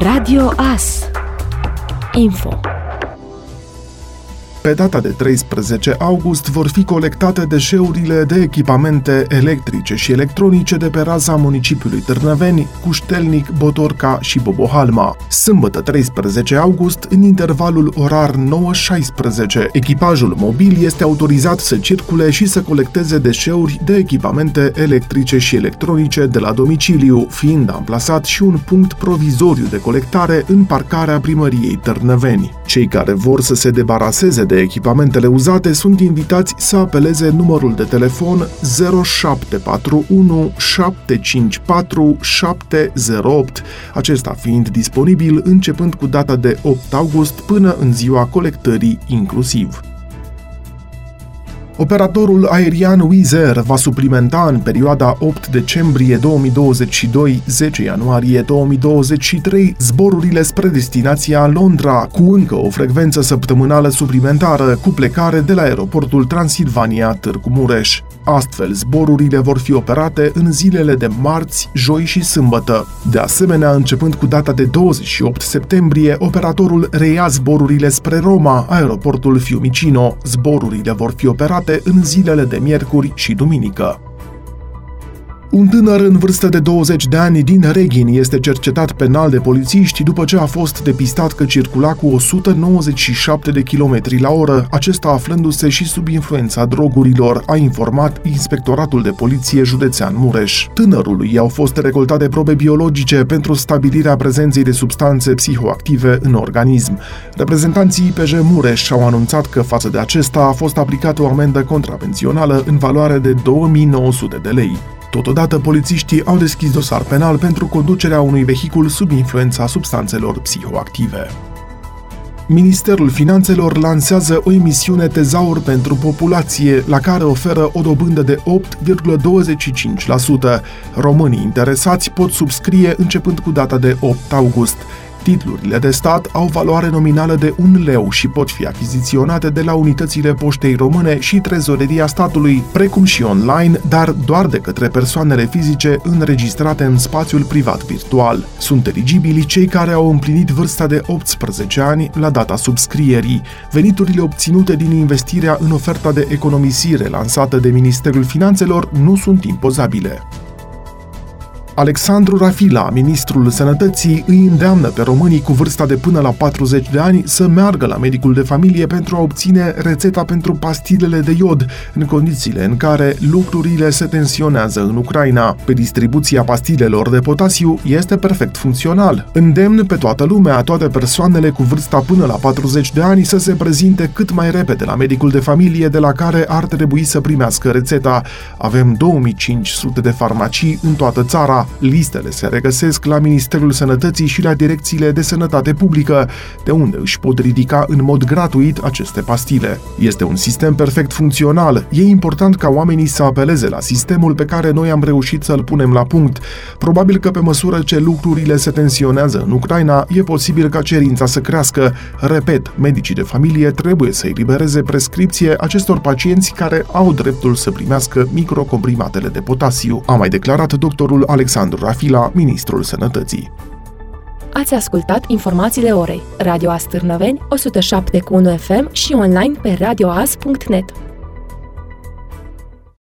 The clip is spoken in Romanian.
Radio AS Info pe data de 13 august vor fi colectate deșeurile de echipamente electrice și electronice de pe raza municipiului Târnăveni, Cuștelnic, Botorca și Bobohalma. Sâmbătă 13 august, în intervalul orar 9-16, echipajul mobil este autorizat să circule și să colecteze deșeuri de echipamente electrice și electronice de la domiciliu, fiind amplasat și un punct provizoriu de colectare în parcarea primăriei Târnăveni. Cei care vor să se debaraseze de echipamentele uzate sunt invitați să apeleze numărul de telefon 0741 754 708, acesta fiind disponibil începând cu data de 8 august până în ziua colectării inclusiv. Operatorul aerian Wizz Air va suplimenta în perioada 8 decembrie 2022-10 ianuarie 2023 zborurile spre destinația Londra cu încă o frecvență săptămânală suplimentară cu plecare de la aeroportul Transilvania Târgu Mureș. Astfel, zborurile vor fi operate în zilele de marți, joi și sâmbătă. De asemenea, începând cu data de 28 septembrie, operatorul reia zborurile spre Roma, aeroportul Fiumicino. Zborurile vor fi operate în zilele de miercuri și duminică. Un tânăr în vârstă de 20 de ani din Reghin este cercetat penal de polițiști după ce a fost depistat că circula cu 197 de km la oră, acesta aflându-se și sub influența drogurilor, a informat Inspectoratul de Poliție Județean Mureș. Tânărului i-au fost recoltate probe biologice pentru stabilirea prezenței de substanțe psihoactive în organism. Reprezentanții IPJ Mureș au anunțat că față de acesta a fost aplicată o amendă contravențională în valoare de 2900 de lei. Totodată, polițiștii au deschis dosar penal pentru conducerea unui vehicul sub influența substanțelor psihoactive. Ministerul Finanțelor lansează o emisiune tezaur pentru populație, la care oferă o dobândă de 8,25%. Românii interesați pot subscrie începând cu data de 8 august. Titlurile de stat au valoare nominală de un leu și pot fi achiziționate de la unitățile poștei române și trezoreria statului, precum și online, dar doar de către persoanele fizice înregistrate în spațiul privat virtual. Sunt eligibili cei care au împlinit vârsta de 18 ani la data subscrierii. Veniturile obținute din investirea în oferta de economisire lansată de Ministerul Finanțelor nu sunt impozabile. Alexandru Rafila, ministrul sănătății, îi îndeamnă pe românii cu vârsta de până la 40 de ani să meargă la medicul de familie pentru a obține rețeta pentru pastilele de iod, în condițiile în care lucrurile se tensionează în Ucraina. Pe distribuția pastilelor de potasiu este perfect funcțional. Îndemn pe toată lumea, toate persoanele cu vârsta până la 40 de ani să se prezinte cât mai repede la medicul de familie de la care ar trebui să primească rețeta. Avem 2500 de farmacii în toată țara, Listele se regăsesc la Ministerul Sănătății și la direcțiile de sănătate publică, de unde își pot ridica în mod gratuit aceste pastile. Este un sistem perfect funcțional. E important ca oamenii să apeleze la sistemul pe care noi am reușit să-l punem la punct. Probabil că pe măsură ce lucrurile se tensionează în Ucraina, e posibil ca cerința să crească. Repet, medicii de familie trebuie să elibereze prescripție acestor pacienți care au dreptul să primească microcomprimatele de potasiu, a mai declarat doctorul Alexandru Alexandru Rafila, ministrul sănătății. Ați ascultat informațiile orei. Radio Astârnăveni, 107.1 FM și online pe radioas.net.